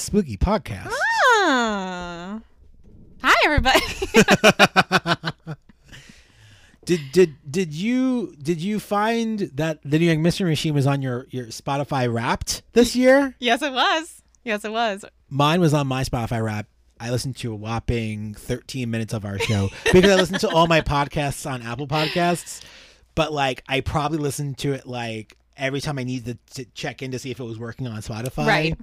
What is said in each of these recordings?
spooky podcast. Ah. Hi, everybody. Did did did you did you find that the New York Mystery Machine was on your your Spotify Wrapped this year? yes, it was. Yes, it was. Mine was on my Spotify Wrap. I listened to a whopping 13 minutes of our show because I listened to all my podcasts on Apple Podcasts. But like, I probably listened to it like every time I needed to check in to see if it was working on Spotify. Right.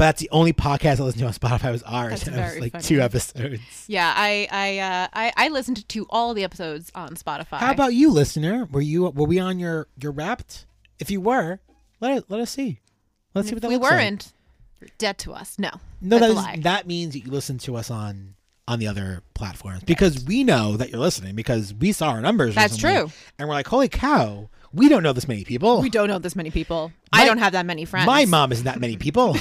But that's the only podcast I listened to on Spotify was ours. That's and it was like funny. two episodes. Yeah, I I uh, I, I listened to all the episodes on Spotify. How about you, listener? Were you were we on your your Wrapped? If you were, let it, let us see. Let's see what if that we weren't? You're dead to us. No. No, that, lie. that means that you listen to us on on the other platforms because we know that you're listening because we saw our numbers. That's recently, true. and we're like, holy cow, we don't know this many people. We don't know this many people. My- I don't have that many friends. My mom isn't that many people.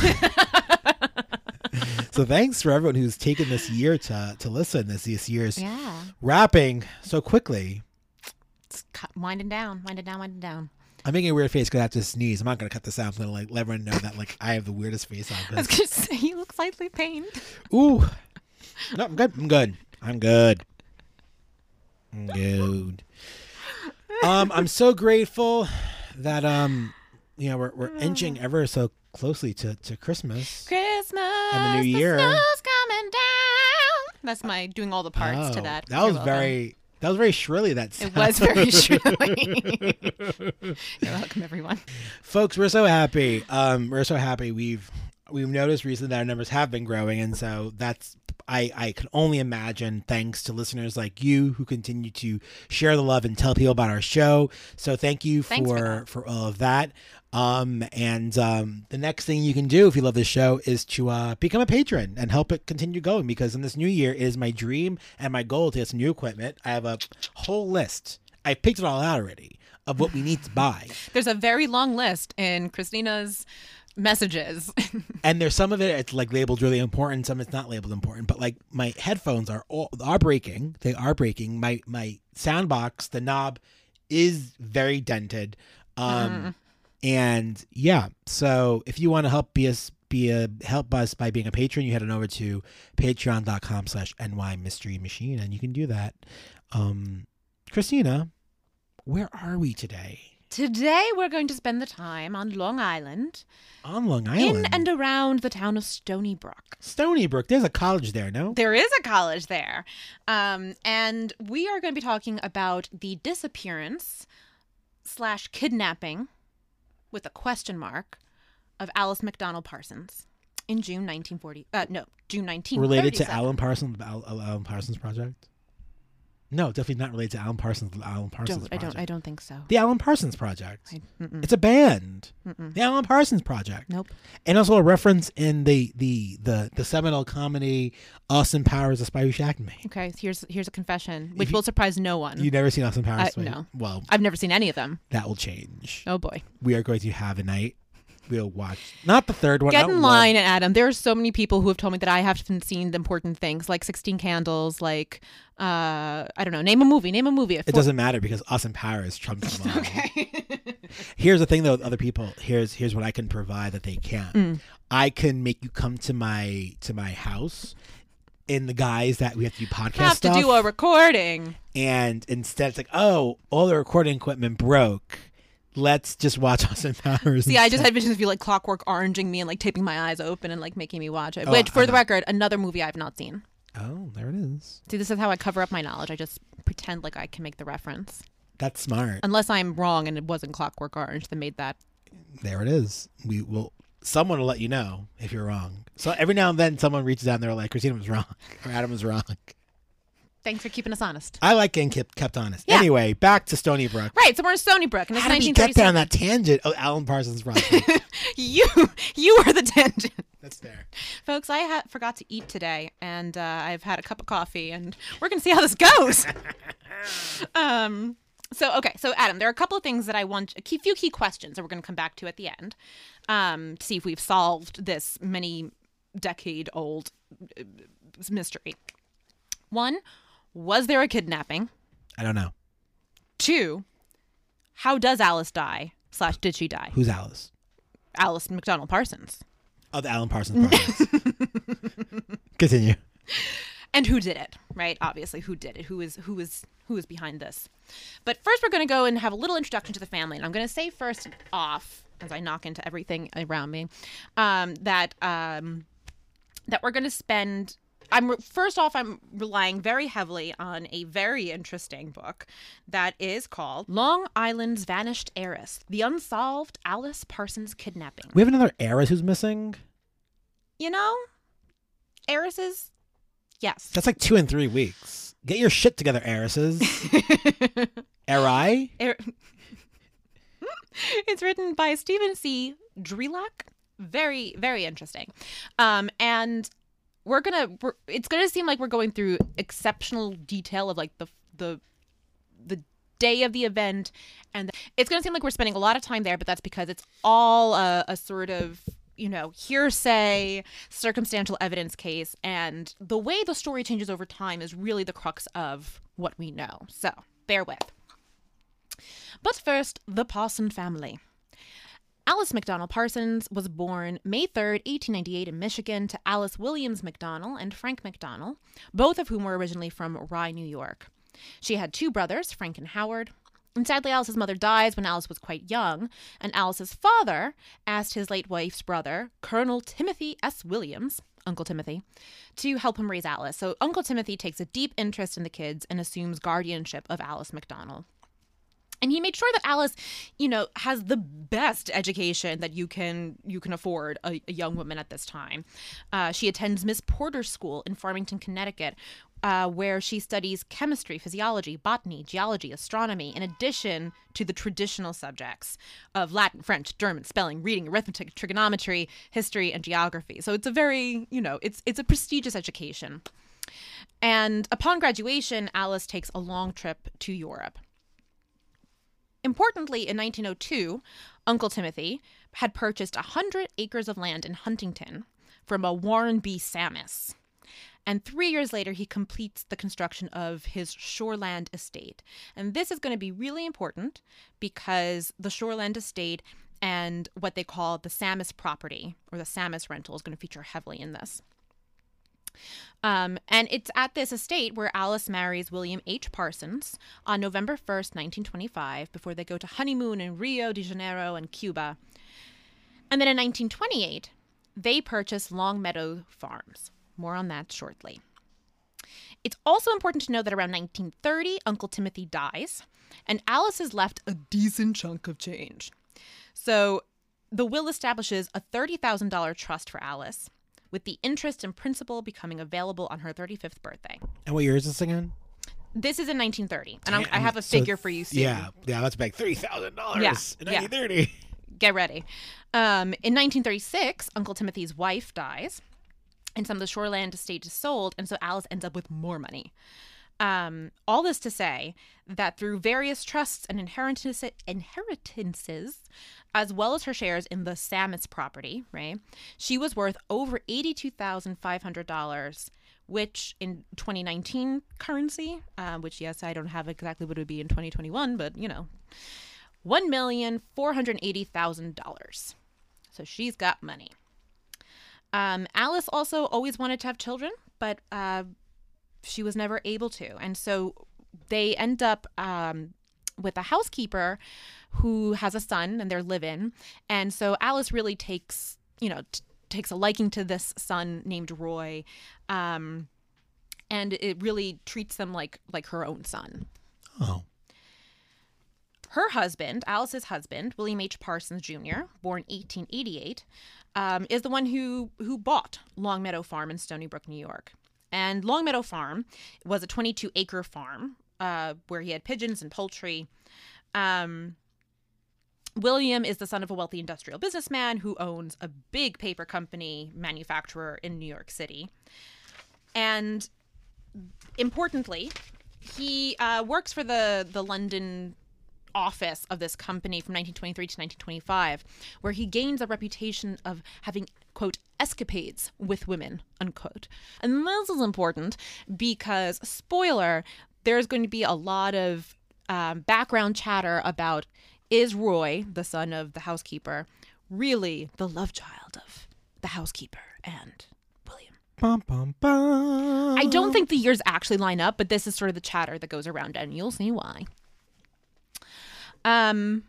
so thanks for everyone who's taken this year to to listen. This this year's Yeah. wrapping so quickly. It's cut, winding down, winding down, winding down. I'm making a weird face because I have to sneeze. I'm not gonna cut this out. I'm gonna like let everyone know that like I have the weirdest face on. I was gonna say you look slightly pained. Ooh. No, I'm good. I'm good. I'm good. I'm good. Um, I'm so grateful that um, you know, we're we're inching ever so closely to to Christmas. Christmas And the new year. snow's coming down. That's my doing all the parts to Oh, that. That You're was welcome. very that was very shrilly. That It sound. was very shrilly. You're welcome, everyone. folks. We're so happy. Um, we're so happy. We've we've noticed recently that our numbers have been growing, and so that's I I can only imagine thanks to listeners like you who continue to share the love and tell people about our show. So thank you for for for all of that. Um, and um, the next thing you can do if you love this show is to uh, become a patron and help it continue going. Because in this new year, it is my dream and my goal to get some new equipment. I have a whole list. I picked it all out already of what we need to buy. There's a very long list in Christina's messages. and there's some of it it's like labeled really important some it's not labeled important but like my headphones are all are breaking they are breaking my my sound box the knob is very dented um and yeah so if you want to help be us be a help us by being a patron you head on over to patreon.com slash ny mystery machine and you can do that. Um christina where are we today Today we're going to spend the time on Long Island, on long island in and around the town of Stony Brook. stony brook there's a college there no There is a college there. Um, and we are going to be talking about the disappearance slash kidnapping with a question mark of Alice McDonnell Parsons in June 1940. Uh, no, June 1937. related to Alan Parsons, the Al- Al- Alan Parsons project? No, definitely not related to Alan Parsons. Alan Parsons Don't, I don't. I don't think so. The Alan Parsons project. I, It's a band. mm-mm. The Alan Parsons project, Nope. and also a reference in the the the the seminal comedy Austin Powers: The Spy Who Shagged Me. Okay. Here's here's a confession, which you- will surprise no one. You've never seen Austin Powers? I- no. Well, I've never seen any of them. that will change. Oh boy. We are going to have a night. We'll watch not the third one. Get in line, Adam. There are so many people who have told me that I haven't seen the important things, like Sixteen Candles, like uh, I don't know. Name a movie. Name a movie. It doesn't matter because Austin Powers trumps them all. Okay. Here's the thing though, with other people. Here's here's what I can provide that they can't. Mm. I can make you come to my to my house in the guise that we have to do podcast have stuff. to do a recording. and instead it's like, oh, all the recording equipment broke. Let's just watch Austin Powers. See, I just had visions of you like clockwork oranging me and like taping my eyes open and like making me watch it. Oh, Which, for the record, another movie I've not seen. Oh, there it is. See, this is how I cover up my knowledge. I just pretend like I can make the reference, That's smart. unless I'm wrong and it wasn't Clockwork Orange that made that. There it is. We will. Someone will let you know if you're wrong. So every now and then, someone reaches out and they're like, "Christina was wrong," or "Adam was wrong." Thanks for keeping us honest. I like getting kept, kept honest. Yeah. Anyway, back to Stony Brook. Right, so we're in Stony Brook, and it's How did we get 1937. down that tangent? Oh, Alan Parsons project. You, you were the tangent. That's fair. Folks, I ha- forgot to eat today, and uh, I've had a cup of coffee, and we're gonna see how this goes. um. So okay, so Adam, there are a couple of things that I want, a key, few key questions that we're gonna come back to at the end, um, to see if we've solved this many decade old uh, mystery. One, was there a kidnapping? I don't know. Two, how does Alice die? slash did she die? Who's Alice? Alice McDonnell Parsons. Oh, the Alan Parsons Project. Continue. and who did it right obviously who did it who is who is who is behind this but first we're going to go and have a little introduction to the family and i'm going to say first off as i knock into everything around me um, that um, that we're going to spend i'm first off i'm relying very heavily on a very interesting book that is called long island's vanished heiress the unsolved alice parsons kidnapping We have another heiress who's missing. you know heiresses yes That's like two and three weeks. Get your shit together, heiresses. Eri? Er- it's written by Steven C. Drielak. Very, very interesting. Um, and we're gonna. We're, it's gonna seem like we're going through exceptional detail of like the the the day of the event, and it's gonna seem like we're spending a lot of time there. But that's because it's all a, a sort of you know hearsay, circumstantial evidence case, and the way the story changes over time is really the crux of what we know. So bear with. But first, the Parson family. Alice McDonnell Parsons was born May 3, 1898, in Michigan to Alice Williams McDonnell and Frank McDonnell, both of whom were originally from Rye, New York. She had two brothers, Frank and Howard. And sadly, Alice's mother dies when Alice was quite young, and Alice's father asked his late wife's brother, Colonel Timothy S. Williams, Uncle Timothy, to help him raise Alice. So Uncle Timothy takes a deep interest in the kids and assumes guardianship of Alice McDonnell. And he made sure that Alice, you know, has the best education that you can you can afford a, a young woman at this time. Uh, she attends Miss Porter School in Farmington, Connecticut, uh, where she studies chemistry, physiology, botany, geology, astronomy, in addition to the traditional subjects of Latin, French, German, spelling, reading, arithmetic, trigonometry, history, and geography. So it's a very, you know, it's it's a prestigious education. And upon graduation, Alice takes a long trip to Europe. Importantly, in 1902, Uncle Timothy had purchased 100 acres of land in Huntington from a Warren B. Sammis. And three years later, he completes the construction of his shoreland estate. And this is going to be really important because the shoreland estate and what they call the Sammis property or the Sammis rental is going to feature heavily in this. Um, and it's at this estate where Alice marries William H. Parsons on November 1st, 1925, before they go to honeymoon in Rio de Janeiro and Cuba. And then in 1928, they purchase Longmeadow Farms. More on that shortly. It's also important to know that around 1930, Uncle Timothy dies, and Alice is left a decent chunk of change. So the will establishes a $30,000 trust for Alice with the interest and principal becoming available on her 35th birthday. And what year is this again? This is in 1930, and I'm, I have a so figure for you soon. Yeah, yeah, that's big. Thirty thousand dollars Yeah, in yeah. nineteen thirty. Get ready. Um, in 1936, Uncle Timothy's wife dies, and some of the shoreland estate is sold, and so Alice ends up with more money. Um, all this to say that through various trusts and inheritance, inheritances, as well as her shares in the Sammis property, right, she was worth over eighty-two thousand five hundred dollars, which in 2019 currency, uh, which yes, I don't have exactly what it would be in 2021, but you know, one million four hundred eighty thousand dollars. So she's got money. Um, Alice also always wanted to have children, but uh, she was never able to, and so they end up um, with a housekeeper who has a son, and they're live-in, and so Alice really takes, you know, t- takes a liking to this son named Roy, um, and it really treats them like like her own son. Oh, Her husband, Alice's husband, William H. Parsons Jr., born 1888, um, is the one who who bought Longmeadow Farm in Stony Brook, New York. And Longmeadow Farm was a 22 acre farm uh, where he had pigeons and poultry. Um, William is the son of a wealthy industrial businessman who owns a big paper company manufacturer in New York City. And importantly, he uh, works for the the London office of this company from 1923 to 1925, where he gains a reputation of having quote escapades with women unquote. And this is important because spoiler, there's going to be a lot of um, background chatter about is Roy, the son of the housekeeper, really the love child of the housekeeper and William? Bum, bum, bum. I don't think the years actually line up, but this is sort of the chatter that goes around, and you'll see why. Um,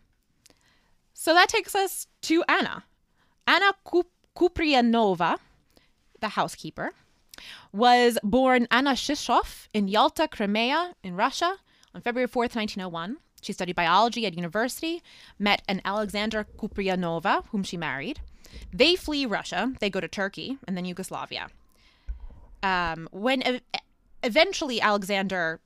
so that takes us to Anna. Anna Kup- Kuprianova, the housekeeper, was born Anna Shishov in Yalta, Crimea, in Russia, on February 4th, 1901. She studied biology at university, met an Alexander Kuprianova, whom she married. They flee Russia. They go to Turkey and then Yugoslavia. Um, when ev- eventually Alexander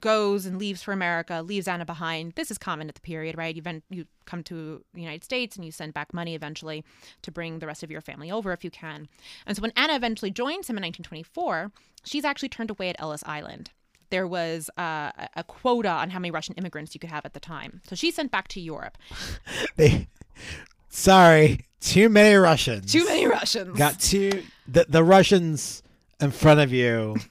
goes and leaves for America, leaves Anna behind. This is common at the period, right? You, ven- you come to the United States and you send back money eventually to bring the rest of your family over if you can. And so when Anna eventually joins him in 1924, she's actually turned away at Ellis Island. There was uh, a- quota on how many Russian immigrants you could have at the time. So she's sent back to Europe. They, sorry, too many Russians. Too many Russians. Got two. The the Russians in front of you.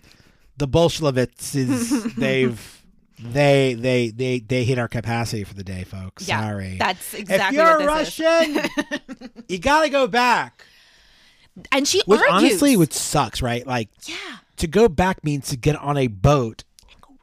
The Bolsheviks is they've they they they they hit our capacity for the day, folks. yeah, Sorry. That's exactly if you're what this is. Russian, you gotta go back. And she Which argues. honestly, which sucks, right? Like yeah. to go back means to get on a boat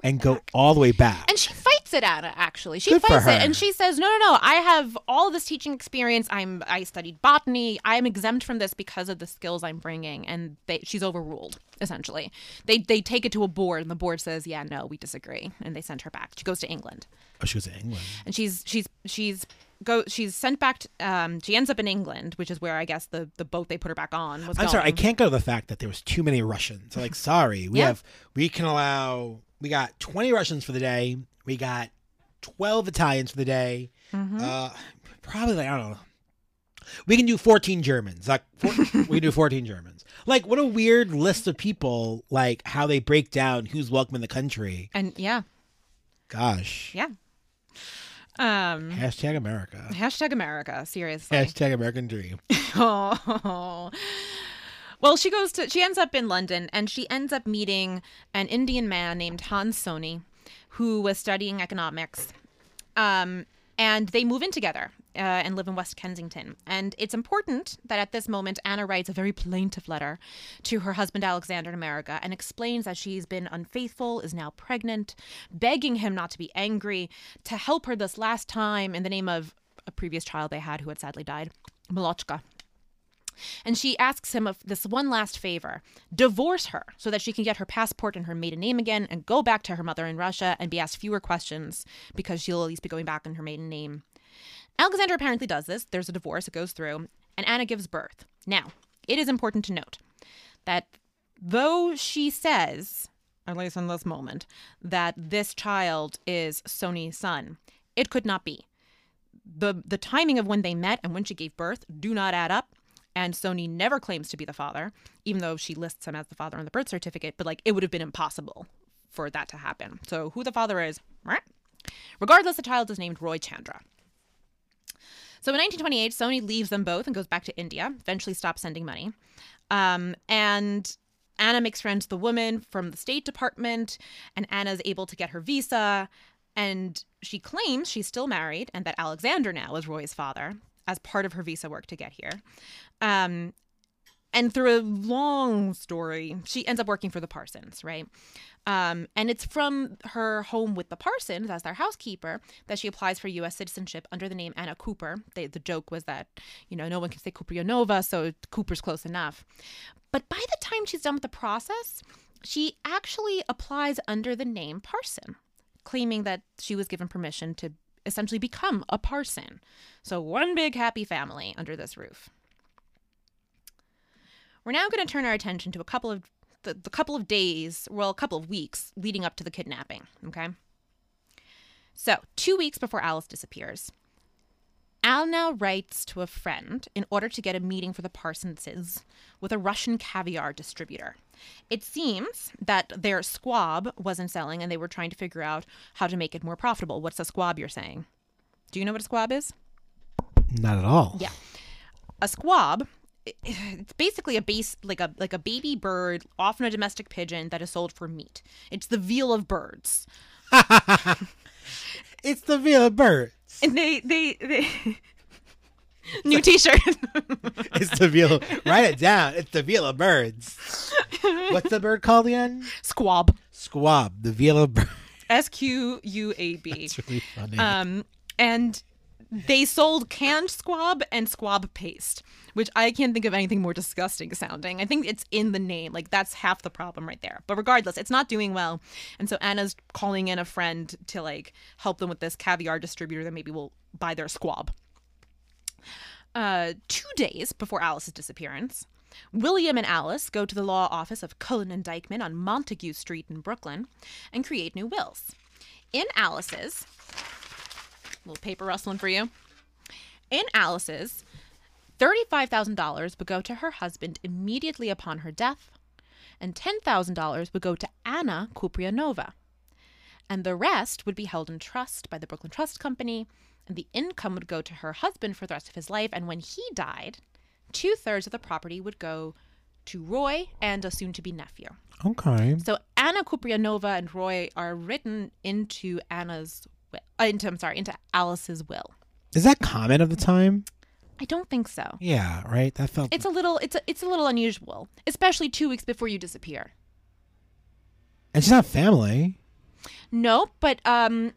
and go all the way back. And she it, Anna. Actually, she Good fights it, and she says, "No, no, no! I have all this teaching experience. I'm I studied botany. I am exempt from this because of the skills I'm bringing." And they, she's overruled. Essentially, they they take it to a board, and the board says, "Yeah, no, we disagree," and they send her back. She goes to England, oh, she was in England. and she's she's she's go she's sent back. To, um, she ends up in England, which is where I guess the the boat they put her back on was. I'm sorry, I can't go to the fact that there was too many Russians. Like, sorry, we Yeah. have we can allow we got 20 Russians for the day. We got 12 Italians for the day. Mm-hmm. Uh, probably like I don't know. We can do 14 Germans. Like four, we can do 14 Germans. Like what a weird list of people. Like how they break down who's welcome in the country. And yeah, Gosh. yeah. Um, Hashtag America. hashtag America. Seriously. Hashtag American Dream. Oh. Well, she goes to she ends up in London and she ends up meeting an Indian man named Hans Soni who was studying economics. Um and they move in together uh, and live in West Kensington. And it's important that at this moment, Anna writes a very plaintive letter to her husband Alexander in America and explains that she's been unfaithful, is now pregnant, begging him not to be angry, to help her this last time in the name of a previous child they had who had sadly died, Malochka. And she asks him of this one last favor divorce her so that she can get her passport and her maiden name again and go back to her mother in Russia and be asked fewer questions because she'll at least be going back in her maiden name. Alexander apparently does this. There's a divorce, it goes through, and Anna gives birth. Now, it is important to note that though she says, at least in this moment, that this child is Soni's son, it could not be. The the timing of when they met and when she gave birth do not add up. And Soni never claims to be the father, even though she lists him as the father on the birth certificate, but like it would have been impossible for that to happen. So who the father is, right? Regardless, the child is named Roy Chandra. So in 1928, Soni leaves them both and goes back to India, eventually stops sending money. Um, and Anna makes friends with the woman from the State Department, and Anna's able to get her visa. And she claims she's still married and that Alexander now is Roy's father as part of her visa work to get here. Um, and through a long story, she ends up working for the Parsons, right? Um, and it's from her home with the Parsons as their housekeeper that she applies for U.S. citizenship under the name Anna Cooper. They, the joke was that, you know, no one can say Kuprianova, so Cooper's close enough. But by the time she's done with the process, she actually applies under the name Parson, claiming that she was given permission to essentially become a parson. So one big happy family under this roof. We're now going to turn our attention to a couple of the, the couple of days, well, a couple of weeks leading up to the kidnapping. Okay. So, two weeks before Alice disappears, Al now writes to a friend in order to get a meeting for the Parsonses with a Russian caviar distributor. It seems that their squab wasn't selling and they were trying to figure out how to make it more profitable. What's a squab you're saying? Do you know what a squab is? Not at all. Yeah. A squab it's basically a base like a like a baby bird, often a domestic pigeon that is sold for meat. It's the veal of birds. It's the veal of birds. and they they they new T-shirt. It's the Vila. Write it down. It's the Vila birds. What's the bird called again? Squab. Squab. The Vila bird. S Q U A B. It's really funny. Um, and they sold canned squab and squab paste, which I can't think of anything more disgusting sounding. I think it's in the name. Like that's half the problem right there. But regardless, it's not doing well. And so Anna's calling in a friend to like help them with this caviar distributor that maybe will buy their squab. Uh, two days before Alice's disappearance, William and Alice go to the law office of Cullen and Dykman on Montague Street in Brooklyn and create new wills. In Alice's, little paper rustling for you. In Alice's, $35,000 would go to her husband immediately upon her death, and $10,000 would go to Anna Kuprianova. And the rest would be held in trust by the Brooklyn Trust Company, and the income would go to her husband for the rest of his life. And when he died, two thirds of the property would go to Roy and a soon to be nephew. okay. So Anna Kuprianova and Roy are written into Anna's will, uh, into I'm sorry, into Alice's will. Is that common of the time? I don't think so. Yeah, right. That felt. It's a little it's a, it's a little unusual, especially 2 weeks before you disappear. and she's not family. No, but um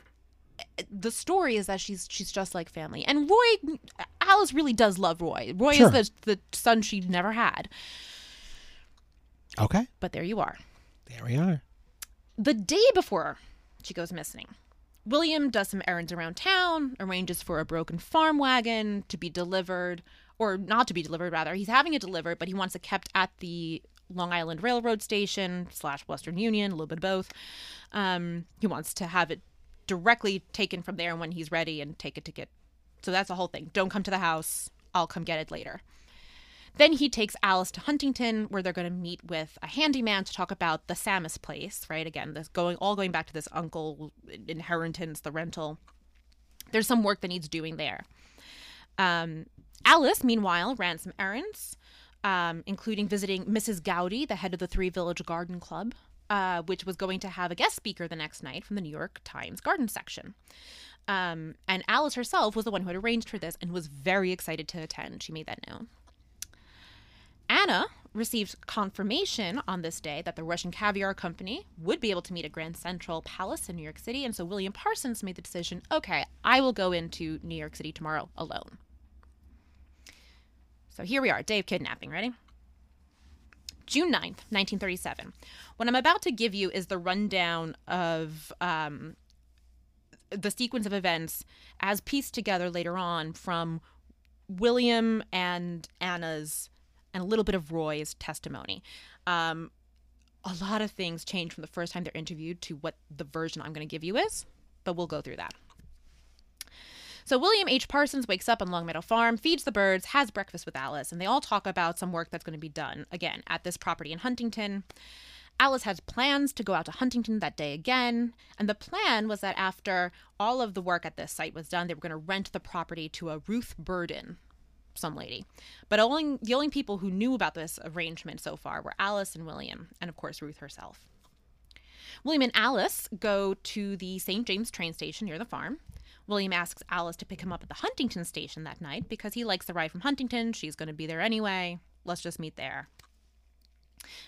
the story is that she's she's just like family. And Roy Alice really does love Roy. Roy Sure. is the the son she never had. Okay. But there you are. There we are. the day before she goes missing, William does some errands around town, arranges for a broken farm wagon to be delivered, or not to be delivered, rather. He's having it delivered, but he wants it kept at the Long Island Railroad Station slash Western Union, a little bit of both. Um, he wants to have it directly taken from there when he's ready and take it to get. So that's the whole thing. Don't come to the house. I'll come get it later. Then he takes Alice to Huntington, where they're going to meet with a handyman to talk about the Sammis place. Right again, this going all going back to this uncle inheritance, the rental. There's some work that needs doing there. Um, Alice, meanwhile, ran some errands, um, including visiting Mrs. Gowdy, the head of the Three Village Garden Club, uh, which was going to have a guest speaker the next night from the New York Times garden section. Um, and Alice herself was the one who had arranged for this and was very excited to attend. She made that known. Anna received confirmation on this day that the Russian Caviar Company would be able to meet at Grand Central Palace in New York City, and so William Parsons made the decision okay, I will go into New York City tomorrow alone. So here we are, day of kidnapping. Ready? June 9th, 1937. What I'm about to give you is the rundown of um, the sequence of events as pieced together later on from William and Anna's and a little bit of Roy's testimony. Um, a lot of things change from the first time they're interviewed to what the version I'm going to give you is, but we'll go through that. So William H. Parsons wakes up on Longmeadow Farm, feeds the birds, has breakfast with Alice, and they all talk about some work that's going to be done again at this property in Huntington. Alice has plans to go out to Huntington that day again, and the plan was that after all of the work at this site was done, they were going to rent the property to a Ruth Burden, some lady. But only the only people who knew about this arrangement so far were Alice and William, and of course Ruth herself. William and Alice go to the St. James train station near the farm. William asks Alice to pick him up at the Huntington station that night because he likes the ride from Huntington. She's going to be there anyway. Let's just meet there.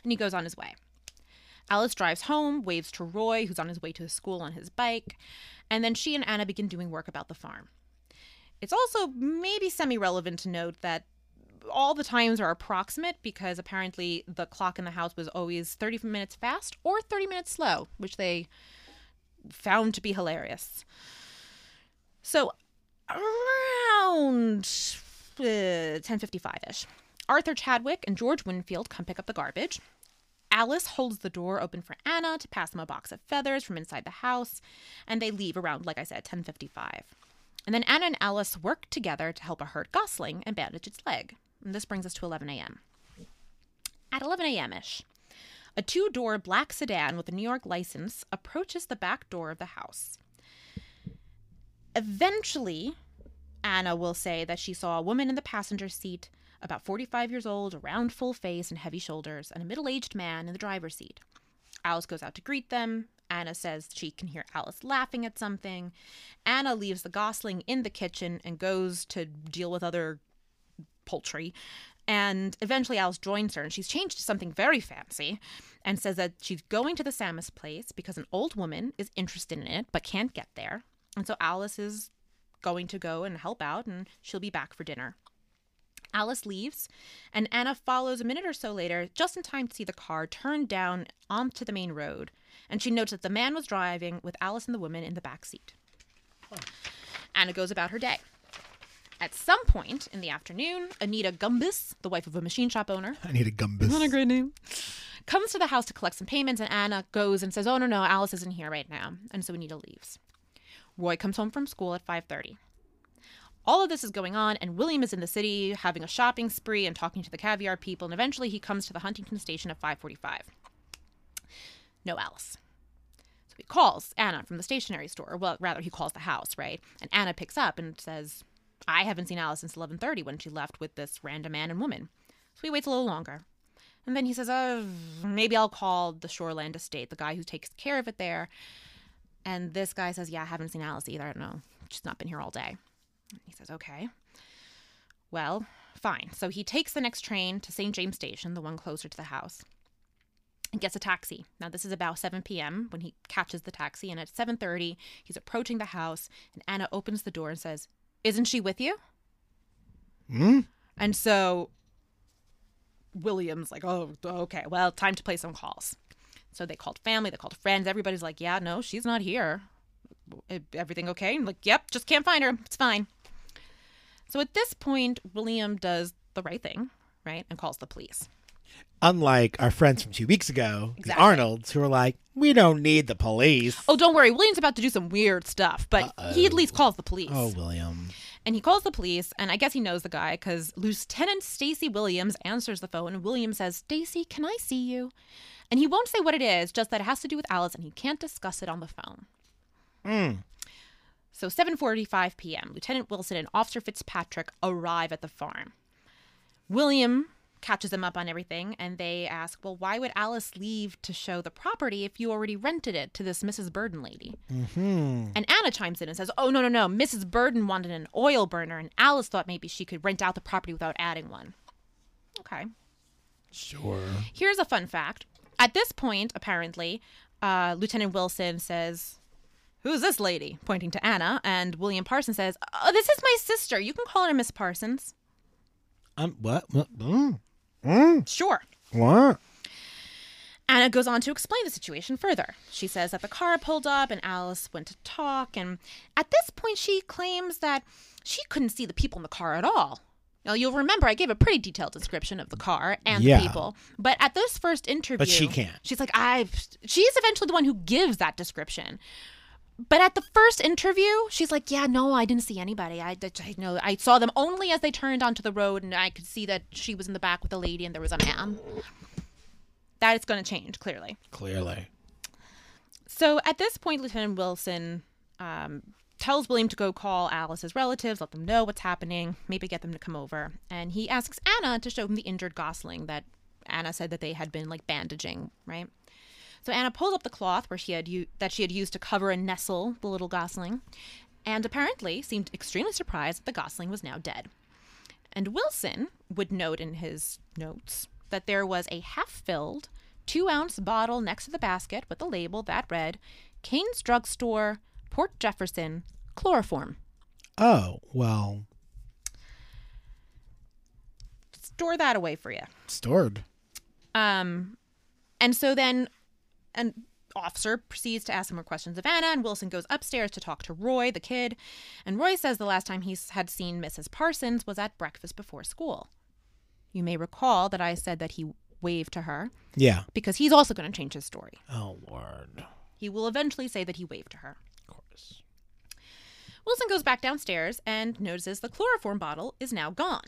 And he goes on his way. Alice drives home, waves to Roy, who's on his way to school on his bike, and then she and Anna begin doing work about the farm. It's also maybe semi relevant to note that all the times are approximate because apparently the clock in the house was always 30 minutes fast or 30 minutes slow, which they found to be hilarious. So around uh, 10:55ish, Arthur Chadwick and George Winfield come pick up the garbage. Alice holds the door open for Anna to pass them a box of feathers from inside the house, and they leave around, like I said, 10:55. And then Anna and Alice work together to help a hurt gosling and bandage its leg. And this brings us to 11 a.m. At 11 a.m. ish, a two door black sedan with a New York license approaches the back door of the house. Eventually, Anna will say that she saw a woman in the passenger seat, about 45 years old, a round, full face, and heavy shoulders, and a middle aged man in the driver's seat. Alice goes out to greet them, Anna says she can hear Alice laughing at something. Anna leaves the Gosling in the kitchen and goes to deal with other poultry. And eventually Alice joins her and she's changed to something very fancy and says that she's going to the Sammis place because an old woman is interested in it but can't get there. And so Alice is going to go and help out and she'll be back for dinner. Alice leaves, and Anna follows a minute or so later, just in time to see the car turn down onto the main road. And she notes that the man was driving with Alice and the woman in the back seat. Anna goes about her day. At some point in the afternoon, Anita Gumbus, the wife of a machine shop owner, I need a gumbus. not a great name, comes to the house to collect some payments, and Anna goes and says, "Oh no, no, Alice isn't here right now," and so Anita leaves. Roy comes home from school at 5:30. All of this is going on, and William is in the city having a shopping spree and talking to the caviar people, and eventually he comes to the Huntington station at 5:45. No Alice. So he calls Anna from the stationery store. Well, rather, he calls the house, right? And Anna picks up and says, I haven't seen Alice since 11:30 when she left with this random man and woman. So he waits a little longer. And then he says, "Oh, maybe I'll call the Shoreland Estate, the guy who takes care of it there." And this guy says, "Yeah, I haven't seen Alice either. I don't know. She's not been here all day." And he says, "Okay. Well, fine." So he takes the next train to St. James Station, the one closer to the house, and gets a taxi. Now this is about 7 p.m. when he catches the taxi, and at 7:30 he's approaching the house, and Anna opens the door and says, "Isn't she with you?" Hmm? And so William's like, oh, okay, well, time to play some calls. So they called family, they called friends. Everybody's like, yeah, no, she's not here. Everything okay? I'm like, yep, just can't find her. It's fine. So at this point, William does the right thing, right? And calls the police. Unlike our friends from two weeks ago, Exactly. the Arnolds, who were like, we don't need the police. Oh, don't worry. William's about to do some weird stuff, but he at least calls the police. Oh, William. And he calls the police, and I guess he knows the guy because Lieutenant Stacy Williams answers the phone, and William says, Stacy, can I see you? And he won't say what it is, just that it has to do with Alice, and he can't discuss it on the phone. Mm. So 7:45 p.m. Lieutenant Wilson and Officer Fitzpatrick arrive at the farm. William catches them up on everything and they ask, "Well, why would Alice leave to show the property if you already rented it to this Mrs. Burden lady?" Hmm. And Anna chimes in and says, "Oh, no, no, no. Mrs. Burden wanted an oil burner and Alice thought maybe she could rent out the property without adding one." Okay. Sure. Here's a fun fact. At this point, apparently, uh, Lieutenant Wilson says, Who's this lady? pointing to Anna. And William Parsons says, Oh, this is my sister. You can call her Miss Parsons. Um, what? What? Mm. Mm. Sure. What? Anna goes on to explain the situation further. She says that the car pulled up and Alice went to talk. And at this point, she claims that she couldn't see the people in the car at all. Now, you'll remember I gave a pretty detailed description of the car and Yeah. the people. But at this first interview, but she can't. She's like, I've. She's eventually the one who gives that description. But at the first interview, she's like, "Yeah, no, I didn't see anybody. I, I know I saw them only as they turned onto the road, and I could see that she was in the back with a lady, and there was a man." That is going to change clearly. Clearly. So at this point, Lieutenant Wilson um, tells William to go call Alice's relatives, let them know what's happening, maybe get them to come over, and he asks Anna to show him the injured Gosling that Anna said that they had been like bandaging, right? So Anna pulls up the cloth where she had u- that she had used to cover and nestle the little Gosling, and apparently seemed extremely surprised that the Gosling was now dead. And Wilson would note in his notes that there was a half-filled, two-ounce bottle next to the basket with a label that read, "Kane's Drugstore, Port Jefferson, chloroform." Oh, well, Store that away for you. stored. Um, and so then an officer proceeds to ask some more questions of Anna, and Wilson goes upstairs to talk to Roy, the kid. And Roy says the last time he had seen Mrs. Parsons was at breakfast before school. You may recall that I said that he waved to her Yeah. because he's also going to change his story. Oh, Lord. He will eventually say that he waved to her. Wilson goes back downstairs and notices the chloroform bottle is now gone.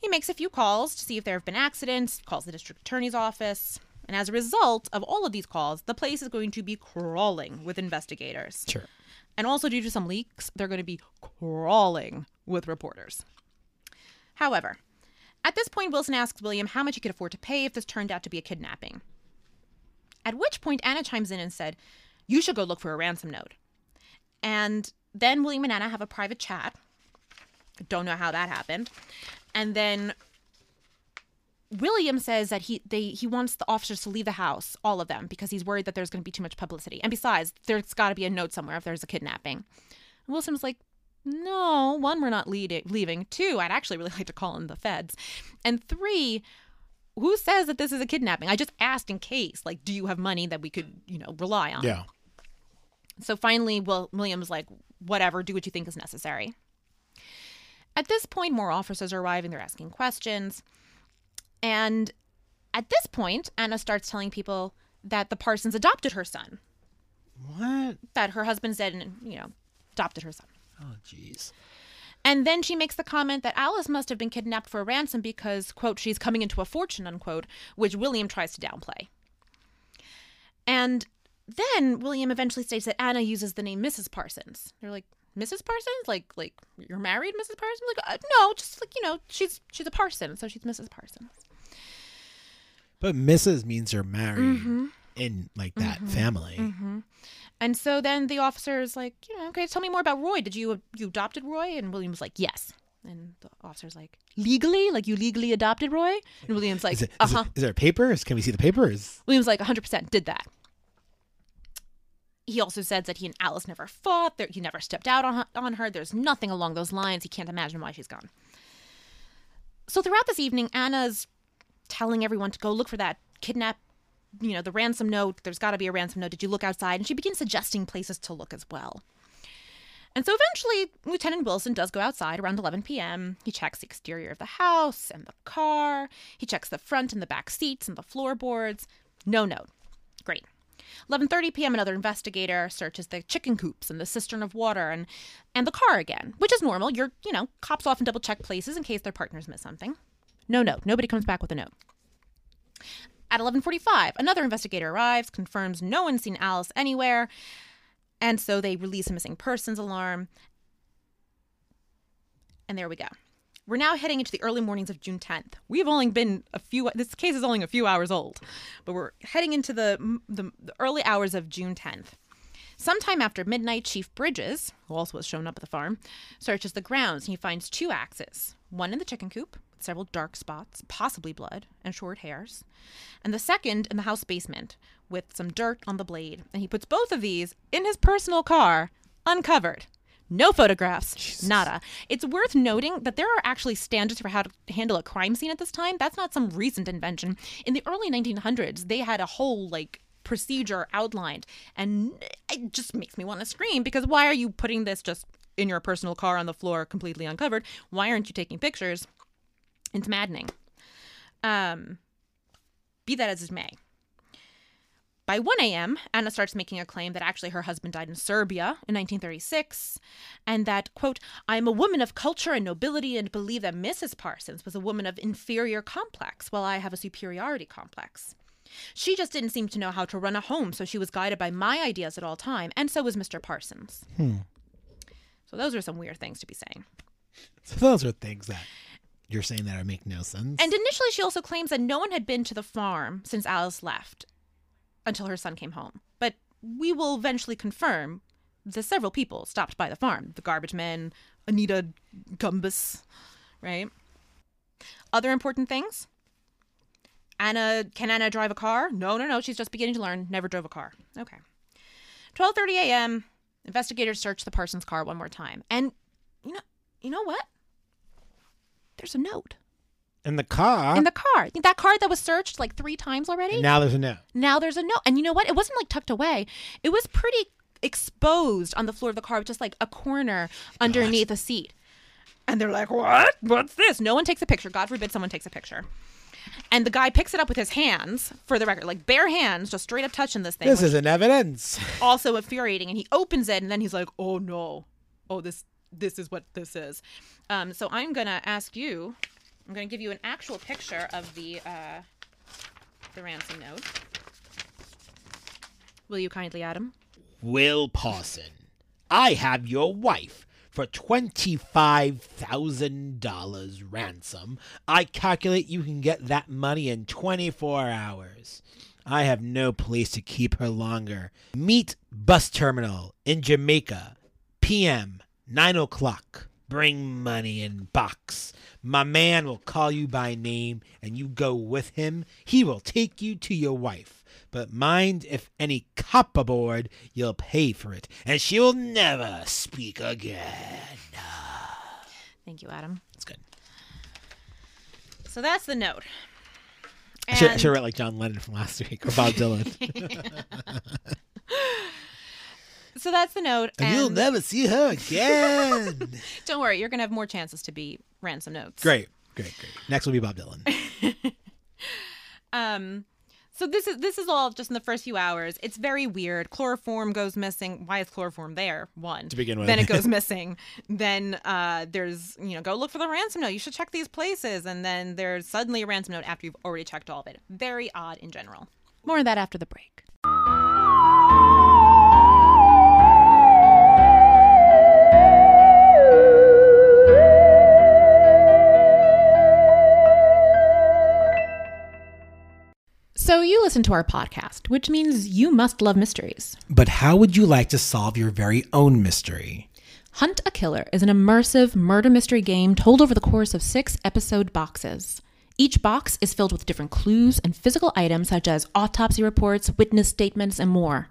He makes a few calls to see if there have been accidents, calls the district attorney's office, and as a result of all of these calls, the place is going to be crawling with investigators. Sure. And also, due to some leaks, they're going to be crawling with reporters. However, at this point, Wilson asks William how much he could afford to pay if this turned out to be a kidnapping. At which point Anna chimes in and said, You should go look for a ransom note. And then William and Anna have a private chat. Don't know how that happened. And then William says that he they he wants the officers to leave the house, all of them, because he's worried that there's going to be too much publicity. And besides, there's got to be a note somewhere if there's a kidnapping. And Wilson's like, no, one, we're not leaving. Two, I'd actually really like to call in the feds. And three, who says that this is a kidnapping? I just asked in case. Like, do you have money that we could, you know, rely on? Yeah. So finally, Will William's like, whatever, do what you think is necessary. At this point, more officers are arriving. They're asking questions. And at this point, Anna starts telling people that the Parsons adopted her son, What? that her husband's dead and, you know, adopted her son. Oh, jeez. And then she makes the comment that Alice must have been kidnapped for a ransom because, quote, she's coming into a fortune, unquote, which William tries to downplay. And then William eventually states that Anna uses the name Mrs. Parsons. They're like, Mrs. Parsons? Like, like you're married, Mrs. Parsons? Like, uh, no, just like you know, she's she's a Parson, so she's Mrs. Parsons. But Mrs. means you're married Mm-hmm. in like that family. And so then the officer is like, you know, okay, tell me more about Roy. Did you you adopted Roy? And William's like, yes. And the officer's like, legally? Like you legally adopted Roy? And William's like, Is, uh is, huh. it, is there papers? Can we see the papers? William's like 100% did that. He also says that he and Alice never fought. That he never stepped out on, on her. There's nothing along those lines. He can't imagine why she's gone. So throughout this evening, Anna's telling everyone to go look for that kidnap, you know, the ransom note. There's got to be a ransom note. Did you look outside? And she begins suggesting places to look as well. And so eventually, Lieutenant Wilson does go outside around 11 p.m. He checks the exterior of the house and the car. He checks the front and the back seats and the floorboards. No note. Great. 11:30 p.m. Another investigator searches the chicken coops and the cistern of water and and the car again, which is normal. You're, you know, cops often double check places in case their partners miss something. No note. Nobody comes back with a note. At 11:45, another investigator arrives, confirms no one's seen Alice anywhere, and so they release a missing persons alarm. And there we go. We're now heading into the early mornings of June 10th. We've only been a few. This case is only a few hours old, but we're heading into the the, the early hours of June 10th. Sometime after midnight, Chief Bridges, who also has shown up at the farm, searches the grounds and he finds two axes one in the chicken coop with several dark spots, possibly blood, and short hairs, and the second in the house basement with some dirt on the blade. And he puts both of these in his personal car, uncovered. No photographs, nada. It's worth noting that there are actually standards for how to handle a crime scene at this time. That's not some recent invention. In the early 1900s, they had a whole like procedure outlined, and it just makes me want to scream because why are you putting this just in your personal car on the floor completely uncovered? Why aren't you taking pictures? It's maddening. Um, be that as it may. By 1 a.m., Anna starts making a claim that actually her husband died in Serbia in 1936, and that, quote, I am a woman of culture and nobility and believe that Mrs. Parsons was a woman of inferior complex, while I have a superiority complex. She just didn't seem to know how to run a home, so she was guided by my ideas at all time, and so was Mr. Parsons. Hmm. So those are some weird things to be saying. So those are things that you're saying that make no sense. And initially, she also claims that no one had been to the farm since Alice left until her son came home. But we will eventually confirm the several people stopped by the farm the garbage men, Anita Gumbus, right? Other important things Anna, can Anna drive a car? No, no, no. She's just beginning to learn. Never drove a car. Okay. 12:30 a.m. Investigators search the Parsons car one more time, and you know, you know what? There's a note in the car. in the car. That car that was searched like three times already. and now there's a note. Now there's a note. And you know what? It wasn't like tucked away. It was pretty exposed on the floor of the car, with just like a corner underneath a seat. And they're like, "What? What's this?" No one takes a picture. God forbid someone takes a picture. And the guy picks it up with his hands, for the record, like bare hands, just straight up touching this thing. This is an evidence. also infuriating. And he opens it, and then he's like, "Oh no, oh this this is what this is." Um, so I'm gonna ask you. I'm gonna give you an actual picture of the uh, the ransom note. Will you kindly, Adam? Will Parson, I have your wife for $25,000 ransom. I calculate you can get that money in 24 hours. I have no place to keep her longer. Meet bus terminal in Jamaica. PM, 9 o'clock. Bring money in box. My man will call you by name and you go with him. He will take you to your wife. But mind if any cop aboard, you'll pay for it, and she will never speak again. Thank you, Adam. That's good. So that's the note. I should, I And- should write like John Lennon from last week or Bob Dylan. so that's the note. and you'll never see her again. Don't worry, you're gonna have more chances to be ransom notes. great, great, great. Next will be Bob Dylan. Um, so this is this is all just in the first few hours. It's very weird. Chloroform goes missing. Why is chloroform there? One To begin with. Then it goes missing. Then uh, there's you know go look for the ransom note. You should check these places. And then there's suddenly a ransom note after you've already checked all of it. Very odd in general. More of that after the break. Listen to our podcast, which means you must love mysteries. But how would you like to solve your very own mystery? Hunt a Killer is an immersive murder mystery game told over the course of six episode boxes. Each box is filled with different clues and physical items such as autopsy reports, witness statements, and more.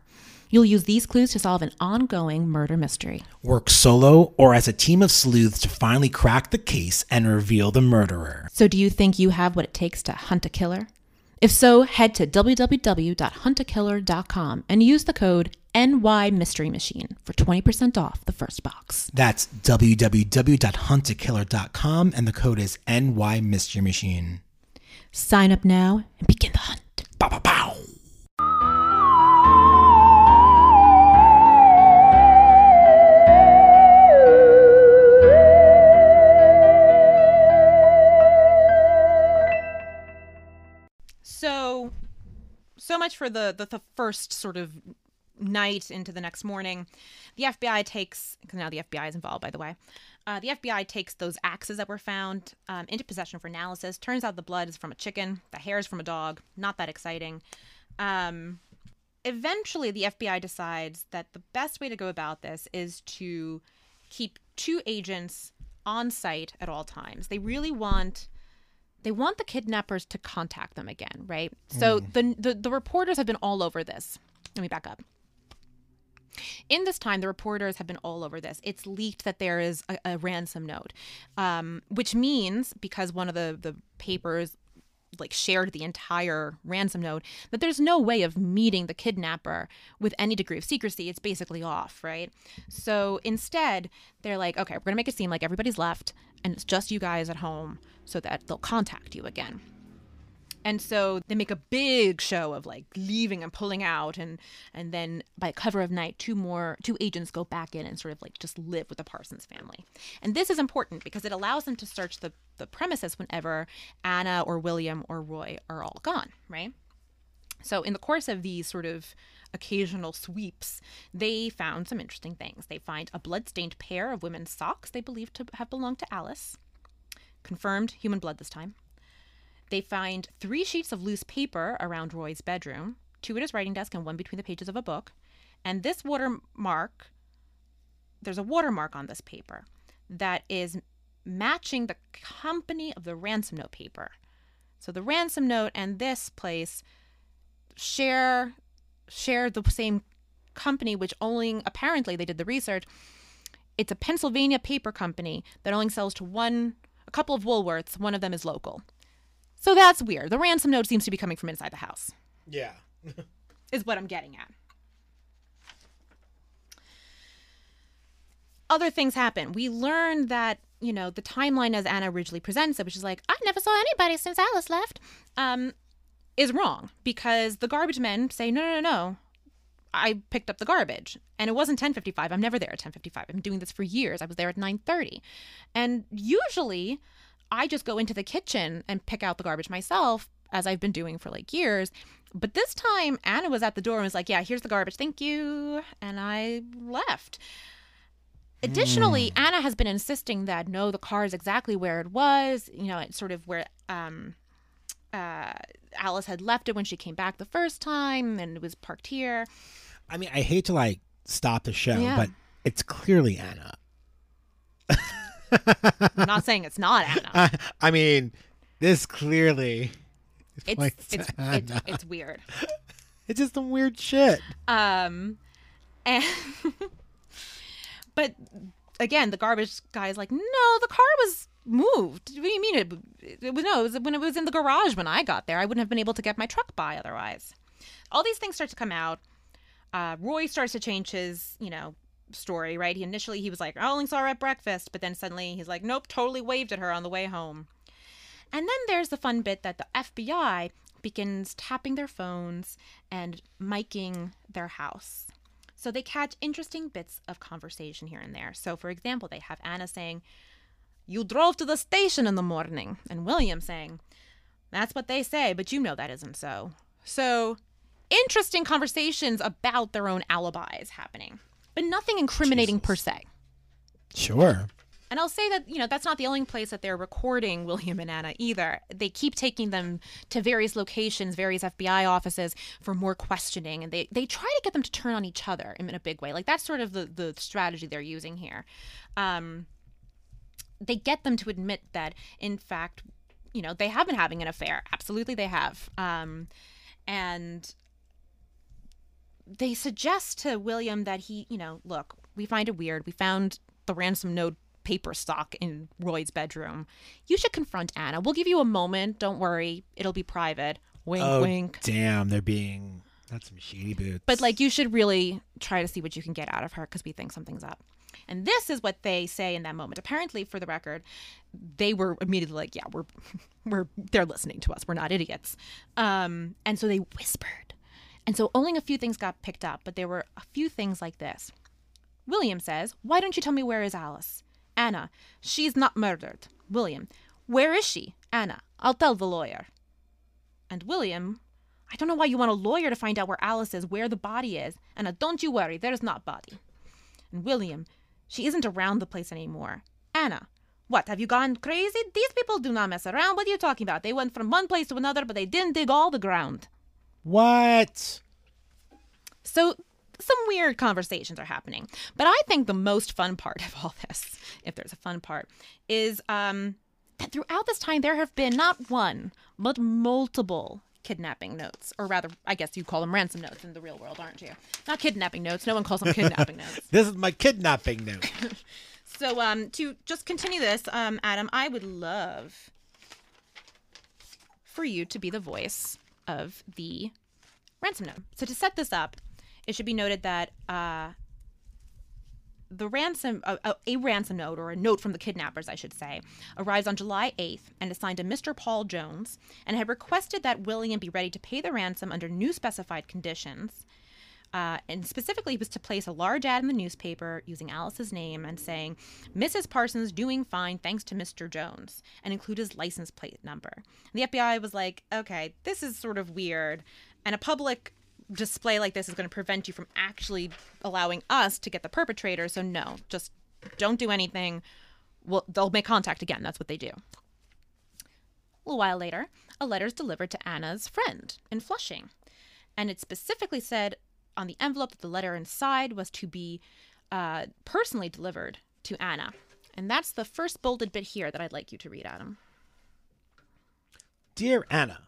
You'll use these clues to solve an ongoing murder mystery. Work solo or as a team of sleuths to finally crack the case and reveal the murderer. So, do you think you have what it takes to hunt a killer? If so, head to www.huntakiller.com and use the code NY Mystery Machine for 20% off the first box. That's www.huntakiller.com and the code is NY Mystery Machine. Sign up now and begin the hunt. Bow, bow, bow. So much for the, the the first sort of night into the next morning. The FBI takes because now the FBI is involved, by the way. Uh, the FBI takes those axes that were found um, into possession for analysis. Turns out the blood is from a chicken, the hair is from a dog. Not that exciting. Um, eventually, the FBI decides that the best way to go about this is to keep two agents on site at all times. They really want they want the kidnappers to contact them again, right? So the, the the reporters have been all over this. Let me back up. In this time, the reporters have been all over this. It's leaked that there is a, a ransom note, um, which means because one of the the papers like shared the entire ransom note that there's no way of meeting the kidnapper with any degree of secrecy. It's basically off right? So instead they're like okay we're going to make it seem like everybody's left and it's just you guys at home so that they'll contact you again and so they make a big show of like leaving and pulling out and and then by cover of night two more two agents go back in and sort of like just live with the Parsons family. And this is important because it allows them to search the the premises whenever Anna or William or Roy are all gone, right? So in the course of these sort of occasional sweeps, they found some interesting things. They find a blood-stained pair of women's socks they believe to have belonged to Alice. Confirmed human blood this time. They find three sheets of loose paper around Roy's bedroom, two at his writing desk and one between the pages of a book. And this watermark, there's a watermark on this paper that is matching the company of the ransom note paper. So the ransom note and this place share share the same company, which only apparently they did the research. It's a Pennsylvania paper company that only sells to one, a couple of Woolworths. One of them is local. So that's weird. The ransom note seems to be coming from inside the house, Yeah. is what I'm getting at. Other things happen. We learn that, you know, the timeline as Anna originally presents it, which is like, I never saw anybody since Alice left, um, is wrong because the garbage men say, no, no, no, no. I picked up the garbage and it wasn't 10:55. I'm never there at 10:55. I'm doing this for years. I was there at 9:30. And usually I just go into the kitchen and pick out the garbage myself as I've been doing for like years. But this time Anna was at the door and was like, "Yeah, here's the garbage. Thank you." And I left. Additionally, Anna has been insisting that no, the car is exactly where it was. You know, it's sort of where um, uh, Alice had left it when she came back the first time, and it was parked here. I mean, I hate to like stop the show, Yeah. but it's clearly Anna. I'm not saying it's not Anna. I, I mean, this clearly it's it's, it's, it's weird. it's just some weird shit. Um, and but again, the garbage guy is like, no, the car was moved. What do you mean it? It was no, it was when it was in the garage when I got there. I wouldn't have been able to get my truck by otherwise. All these things start to come out. Uh, Roy starts to change his, you know, story. Right? He initially he was like, oh, I only saw her at breakfast, but then suddenly he's like, nope, totally waved at her on the way home. And then there's the fun bit that the FBI begins tapping their phones and miking their house. So they catch interesting bits of conversation here and there. So, for example, they have Anna saying, You drove to the station in the morning. And William saying, That's what they say, but you know that isn't so. So, interesting conversations about their own alibis happening, but nothing incriminating per se. Sure. And I'll say that, you know, that's not the only place that they're recording William and Anna either. They keep taking them to various locations, various FBI offices for more questioning. And they, they try to get them to turn on each other in a big way. Like that's sort of the, the strategy they're using here. Um, they get them to admit that, in fact, you know, they have been having an affair. Absolutely, they have. Um, and they suggest to William that he, you know, look, we find it weird. We found the ransom note paper stock in Roy's bedroom. You should confront Anna. We'll give you a moment. Don't worry. It'll be private. Wink, Oh, wink. damn, they're being that's some shady boots. But like, you should really try to see what you can get out of her because we think something's up. And this is what they say in that moment. Apparently, for the record, they were immediately like, "Yeah, we're, we're, they're listening to us. We're not idiots." Um, and so they whispered, and so only a few things got picked up, but there were a few things like this. William says, "Why don't you tell me where is Alice?" Anna, she's not murdered. William, where is she? Anna, I'll tell the lawyer. And William, I don't know why you want a lawyer to find out where Alice is, where the body is. Anna, don't you worry, there's not body. And William, she isn't around the place anymore. Anna, what, have you gone crazy? These people do not mess around. What are you talking about? They went from one place to another, but they didn't dig all the ground. What? So some weird conversations are happening. But I think the most fun part of all this, if there's a fun part, is um, that throughout this time there have been not one, but multiple kidnapping notes. Or rather, I guess you call them ransom notes in the real world, aren't you? Not kidnapping notes. No one calls them kidnapping notes. This is my kidnapping note. So um, to just continue this, um, Adam, I would love for you to be the voice of the ransom note. So to set this up, it should be noted that uh, the ransom, a, a, a ransom note or a note from the kidnappers, I should say, arrives on July 8th and is signed to Mr. Paul Jones and had requested that William be ready to pay the ransom under new specified conditions. Uh, and specifically, was to place a large ad in the newspaper using Alice's name and saying, Mrs. Parsons doing fine thanks to Mr. Jones, and include his license plate number. And the FBI was like, okay, this is sort of weird. And a public display like this is going to prevent you from actually allowing us to get the perpetrator. So, no, just don't do anything. Well, they'll make contact again. That's what they do. A little while later, a letter is delivered to Anna's friend in Flushing. And it specifically said on the envelope that the letter inside was to be uh, personally delivered to Anna. And that's the first bolded bit here that I'd like you to read, Adam. Dear Anna,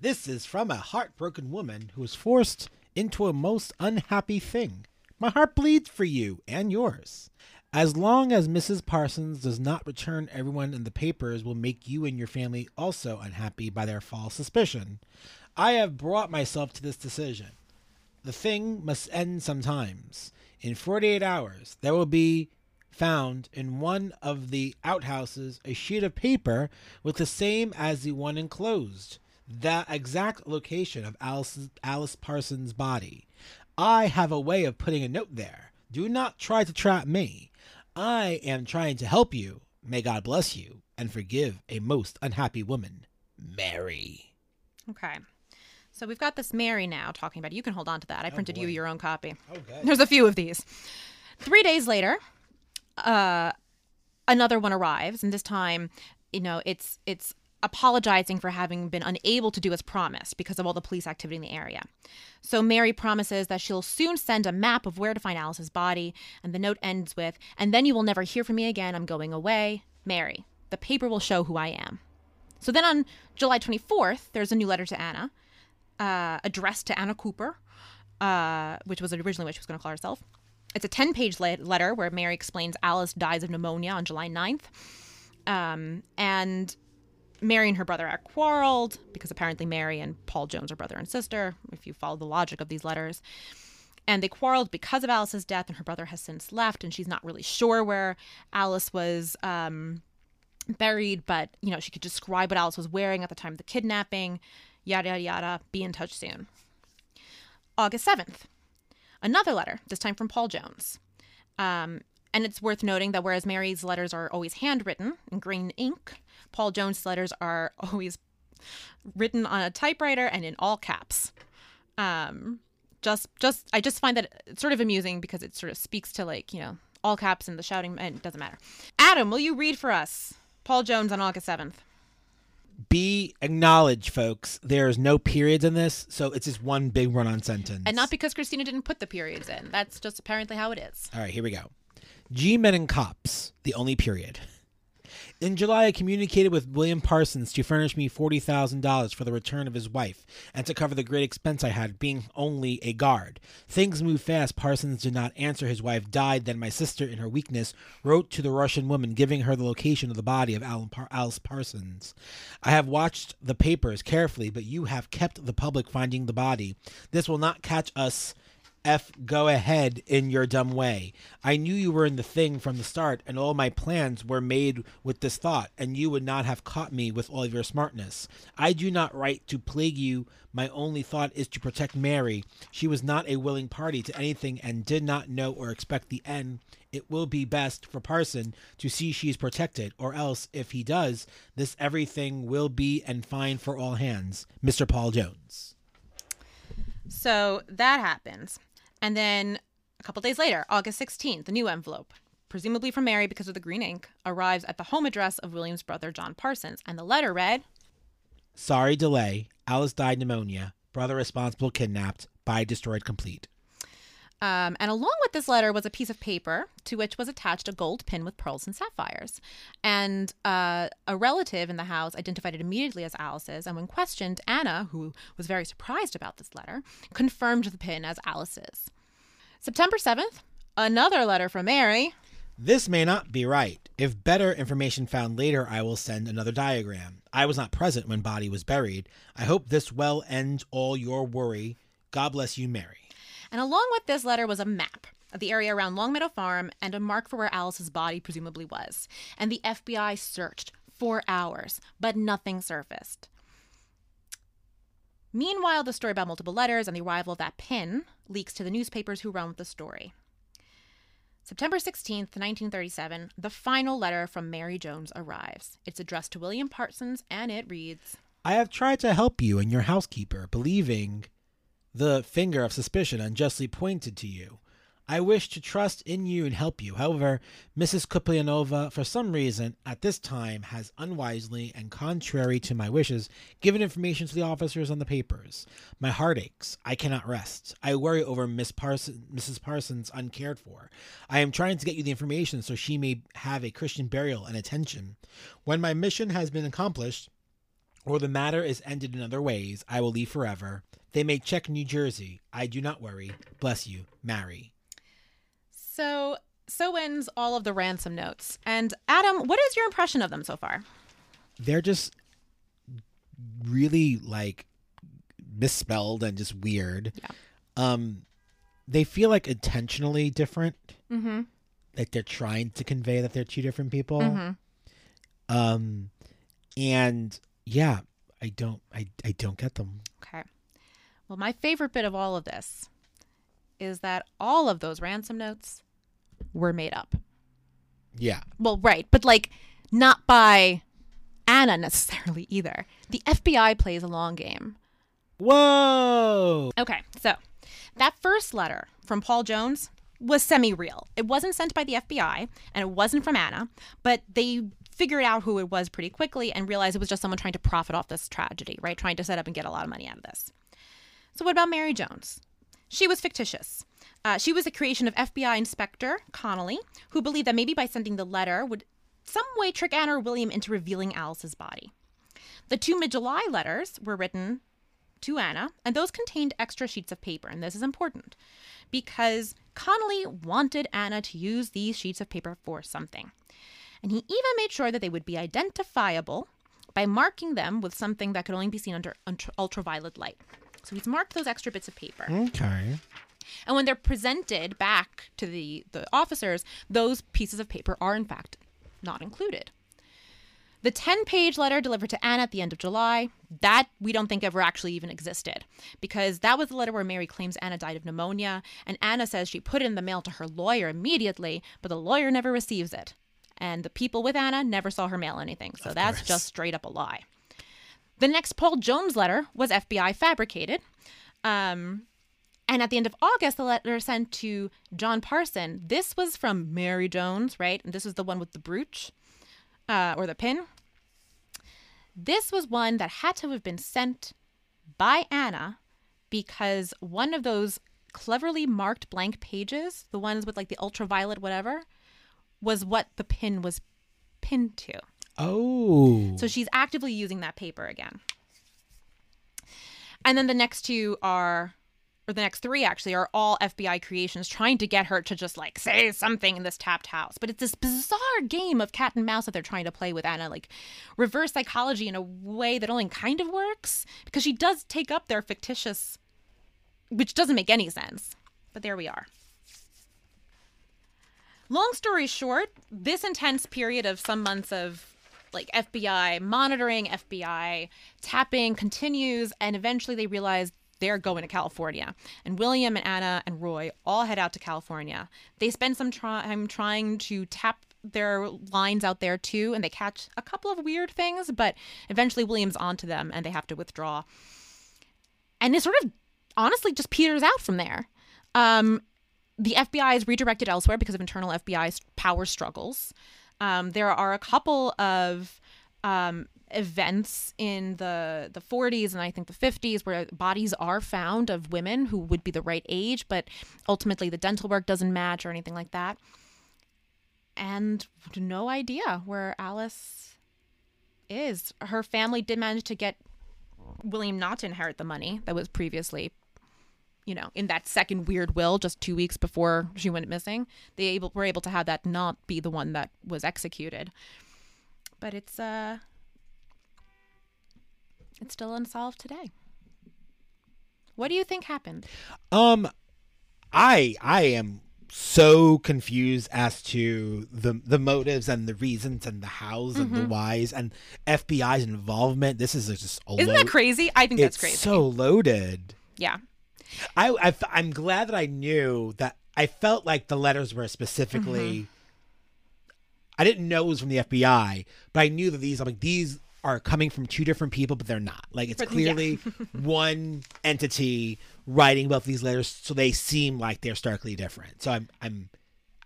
this is from a heartbroken woman who was forced into a most unhappy thing. My heart bleeds for you and yours. As long as Mrs. Parsons does not return everyone in the papers will make you and your family also unhappy by their false suspicion. I have brought myself to this decision. The thing must end sometimes. In 48 hours, there will be found in one of the outhouses a sheet of paper with the same as the one enclosed, the exact location of Alice, Alice Parsons' body. I have a way of putting a note there. Do not try to trap me. I am trying to help you. May God bless you and forgive a most unhappy woman, Mary. Okay. So we've got this Mary now talking about it. You can hold on to that. I printed you your own copy. Okay. There's a few of these. Three days later, uh, another one arrives, and this time, you know, it's it's apologizing for having been unable to do as promised because of all the police activity in the area. So Mary promises that she'll soon send a map of where to find Alice's body, and the note ends with, And then you will never hear from me again. I'm going away. Mary. The paper will show who I am. So then on July 24th, there's a new letter to Anna, uh, addressed to Anna Cooper, uh, which was originally what she was going to call herself. It's a 10 page letter where Mary explains Alice dies of pneumonia on July 9th. Um, and Mary and her brother are quarreled because apparently Mary and Paul Jones are brother and sister, if you follow the logic of these letters. And they quarreled because of Alice's death, and her brother has since left, and she's not really sure where Alice was um, buried, but you know she could describe what Alice was wearing at the time of the kidnapping. Yada yada. Be in touch soon. August seventh, another letter. This time from Paul Jones. Um, and it's worth noting that whereas Mary's letters are always handwritten in green ink, Paul Jones' letters are always written on a typewriter and in all caps. Um, just, just, I just find that it's sort of amusing because it sort of speaks to like you know all caps and the shouting, and it doesn't matter. Adam, will you read for us Paul Jones on August seventh? Be acknowledged, folks. There's no periods in this, so it's just one big run-on sentence. And not because Christina didn't put the periods in. That's just apparently how it is. All right, here we go. G Men and Cops, the only period. In July, I communicated with William Parsons to furnish me $40,000 for the return of his wife and to cover the great expense I had, being only a guard. Things moved fast. Parsons did not answer. His wife died. Then my sister, in her weakness, wrote to the Russian woman, giving her the location of the body of Alan Par- Alice Parsons. I have watched the papers carefully, but you have kept the public finding the body. This will not catch us F go ahead in your dumb way. I knew you were in the thing from the start, and all my plans were made with this thought, and you would not have caught me with all of your smartness. I do not write to plague you. My only thought is to protect Mary. She was not a willing party to anything and did not know or expect the end. It will be best for Parson to see she is protected, or else, if he does, this everything will be and fine for all hands. Mr. Paul Jones. So that happens. And then a couple days later, August 16th, the new envelope, presumably from Mary because of the green ink, arrives at the home address of William's brother, John Parsons. And the letter read Sorry delay. Alice died pneumonia. Brother responsible kidnapped. Body destroyed complete. Um, and along with this letter was a piece of paper to which was attached a gold pin with pearls and sapphires. And uh, a relative in the house identified it immediately as Alice's. And when questioned, Anna, who was very surprised about this letter, confirmed the pin as Alice's. September 7th, another letter from Mary. This may not be right. If better information found later, I will send another diagram. I was not present when body was buried. I hope this well ends all your worry. God bless you, Mary. And along with this letter was a map of the area around Longmeadow Farm and a mark for where Alice's body presumably was. And the FBI searched for hours, but nothing surfaced. Meanwhile, the story about multiple letters and the arrival of that pin leaks to the newspapers who run with the story. September 16th, 1937, the final letter from Mary Jones arrives. It's addressed to William Parsons and it reads I have tried to help you and your housekeeper, believing the finger of suspicion unjustly pointed to you. I wish to trust in you and help you. However, Mrs. Kuplianova, for some reason, at this time, has unwisely and contrary to my wishes, given information to the officers on the papers. My heart aches. I cannot rest. I worry over Miss Parson, Mrs. Parsons uncared for. I am trying to get you the information so she may have a Christian burial and attention. When my mission has been accomplished, or the matter is ended in other ways, I will leave forever. They may check New Jersey. I do not worry. Bless you, Mary. So, so ends all of the ransom notes. And Adam, what is your impression of them so far? They're just really like misspelled and just weird. Yeah. Um, they feel like intentionally different. Mm-hmm. Like they're trying to convey that they're two different people. Mm-hmm. Um, and yeah, I don't, I, I don't get them. Okay. Well, my favorite bit of all of this is that all of those ransom notes were made up. Yeah. Well, right, but like not by Anna necessarily either. The FBI plays a long game. Whoa. Okay, so that first letter from Paul Jones was semi real. It wasn't sent by the FBI and it wasn't from Anna, but they figured out who it was pretty quickly and realized it was just someone trying to profit off this tragedy, right? Trying to set up and get a lot of money out of this. So, what about Mary Jones? She was fictitious. Uh, she was a creation of FBI Inspector Connolly, who believed that maybe by sending the letter would some way trick Anna or William into revealing Alice's body. The two mid July letters were written to Anna, and those contained extra sheets of paper. And this is important because Connolly wanted Anna to use these sheets of paper for something. And he even made sure that they would be identifiable by marking them with something that could only be seen under ultraviolet light. So he's marked those extra bits of paper. Okay. And when they're presented back to the, the officers, those pieces of paper are in fact not included. The 10 page letter delivered to Anna at the end of July, that we don't think ever actually even existed because that was the letter where Mary claims Anna died of pneumonia. And Anna says she put it in the mail to her lawyer immediately, but the lawyer never receives it. And the people with Anna never saw her mail anything. So of that's course. just straight up a lie. The next Paul Jones letter was FBI fabricated. Um, and at the end of August, the letter sent to John Parson. This was from Mary Jones, right? And this was the one with the brooch uh, or the pin. This was one that had to have been sent by Anna because one of those cleverly marked blank pages, the ones with like the ultraviolet whatever, was what the pin was pinned to. Oh. So she's actively using that paper again. And then the next two are or the next three actually are all FBI creations trying to get her to just like say something in this tapped house. But it's this bizarre game of cat and mouse that they're trying to play with Anna, like reverse psychology in a way that only kind of works because she does take up their fictitious, which doesn't make any sense. But there we are. Long story short, this intense period of some months of like FBI monitoring, FBI tapping continues, and eventually they realize they're going to California. And William and Anna and Roy all head out to California. They spend some time trying to tap their lines out there too, and they catch a couple of weird things, but eventually William's onto them and they have to withdraw. And it sort of honestly just peters out from there. Um, the FBI is redirected elsewhere because of internal FBI power struggles. Um, there are a couple of um, events in the the 40s and I think the 50s where bodies are found of women who would be the right age, but ultimately the dental work doesn't match or anything like that. And no idea where Alice is. Her family did manage to get William not to inherit the money that was previously you know, in that second weird will just two weeks before she went missing, they able were able to have that not be the one that was executed. But it's uh it's still unsolved today. What do you think happened? Um I I am so confused as to the the motives and the reasons and the hows and mm-hmm. the whys and FBI's involvement. This is just a Isn't lo- that crazy? I think that's crazy. So loaded. Yeah. I, I I'm glad that I knew that I felt like the letters were specifically mm-hmm. I didn't know it was from the FBI, but I knew that these I'm like these are coming from two different people, but they're not. Like it's clearly yeah. one entity writing both these letters, so they seem like they're starkly different. So I'm I'm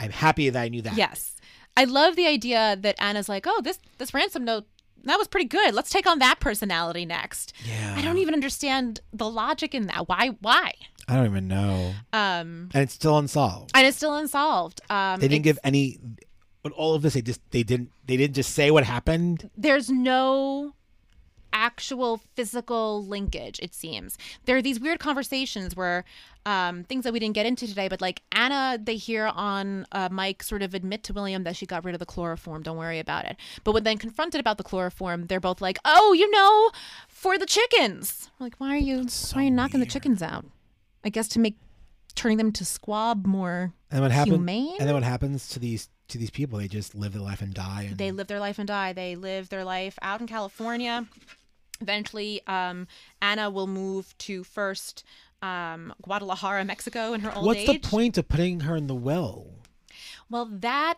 I'm happy that I knew that. Yes, I love the idea that Anna's like, oh, this this ransom note that was pretty good. Let's take on that personality next. Yeah, I don't even understand the logic in that. Why? Why? I don't even know. Um, and it's still unsolved. And it's still unsolved. Um, they didn't give any but all of this they just they didn't they didn't just say what happened? There's no actual physical linkage it seems. There are these weird conversations where um, things that we didn't get into today but like anna they hear on uh, mike sort of admit to william that she got rid of the chloroform don't worry about it. But when then confronted about the chloroform they're both like oh you know for the chickens. Like why are you so why are you knocking weird. the chickens out? I guess to make turning them to squab more and what happens humane and then what happens to these to these people. They just live their life and die. And... They live their life and die. They live their life out in California. Eventually, um, Anna will move to first um, Guadalajara, Mexico, in her old What's age. What's the point of putting her in the will? Well, that.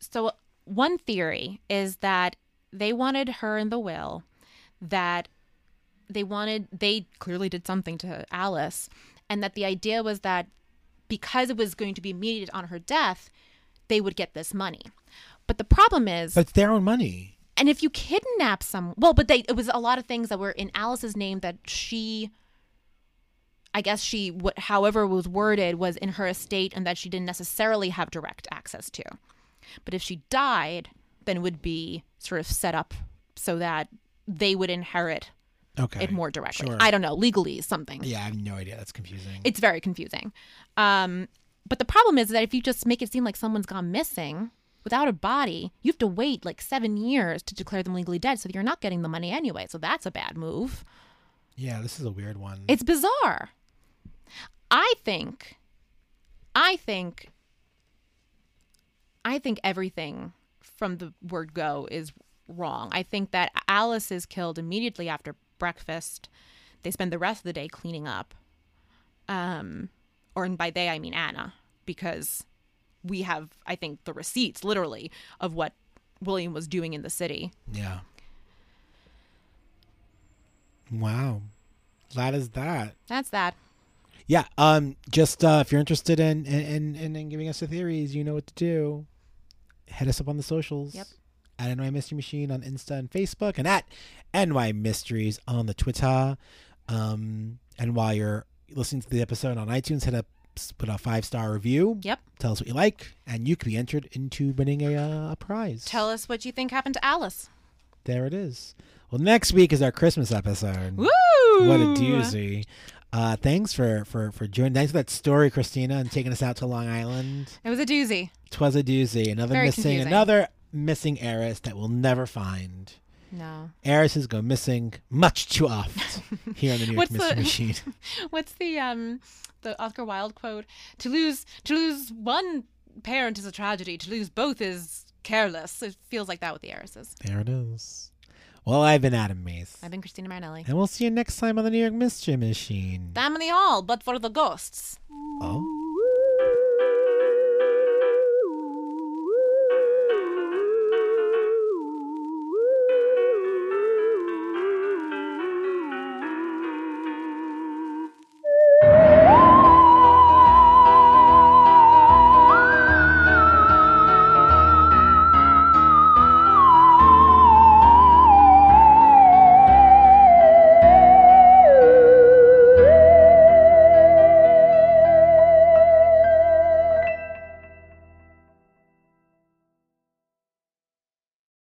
So, one theory is that they wanted her in the will, that they wanted, they clearly did something to Alice, and that the idea was that because it was going to be immediate on her death, they would get this money. But the problem is, But it's their own money. and if you kidnap some, well, but they it was a lot of things that were in Alice's name that she. I guess she, what, however was worded, was in her estate and that she didn't necessarily have direct access to. But if she died, then it would be sort of set up so that they would inherit Okay. it more directly. Sure. I don't know, legally something. yeah, I have no idea. That's confusing. It's very confusing. Um, but the problem is that if you just make it seem like someone's gone missing without a body, you have to wait like seven years to declare them legally dead, so you're not getting the money anyway. So that's a bad move. yeah, this is a weird one. It's bizarre. I think, I think, I think everything from the word go is wrong. I think that Alice is killed immediately after breakfast. They spend the rest of the day cleaning up. Um, or and by they I mean Anna, because we have, I think, the receipts literally of what William was doing in the city. yeah. Wow. That is that. That's that. Yeah. Um. Just uh, if you're interested in in, in in giving us the theories, you know what to do. Head us up on the socials. Yep. At NY Mystery Machine on Insta and Facebook, and at NY Mysteries on the Twitter. Um. And while you're listening to the episode on iTunes, hit up put a five star review. Yep. Tell us what you like, and you could be entered into winning a uh, a prize. Tell us what you think happened to Alice. there it is. Well, next week is our Christmas episode. Woo! What a doozy. Uh, thanks for, for, for joining. Thanks for that story, Christina, and taking us out to Long Island. It was a doozy. Twas a doozy. Another Very missing, confusing. another missing heiress that we'll never find. No. Heiresses go missing much too often here on the New York Mystery the- Machine. What's the um the Oscar Wilde quote? To lose to lose one parent is a tragedy. To lose both is careless. It feels like that with the heiresses. There it is. Well, I've been Adam Mace. I've been Christina Marinelli. And we'll see you next time on the New York Mystery Machine. Tammany Hall, but for the ghosts. Oh.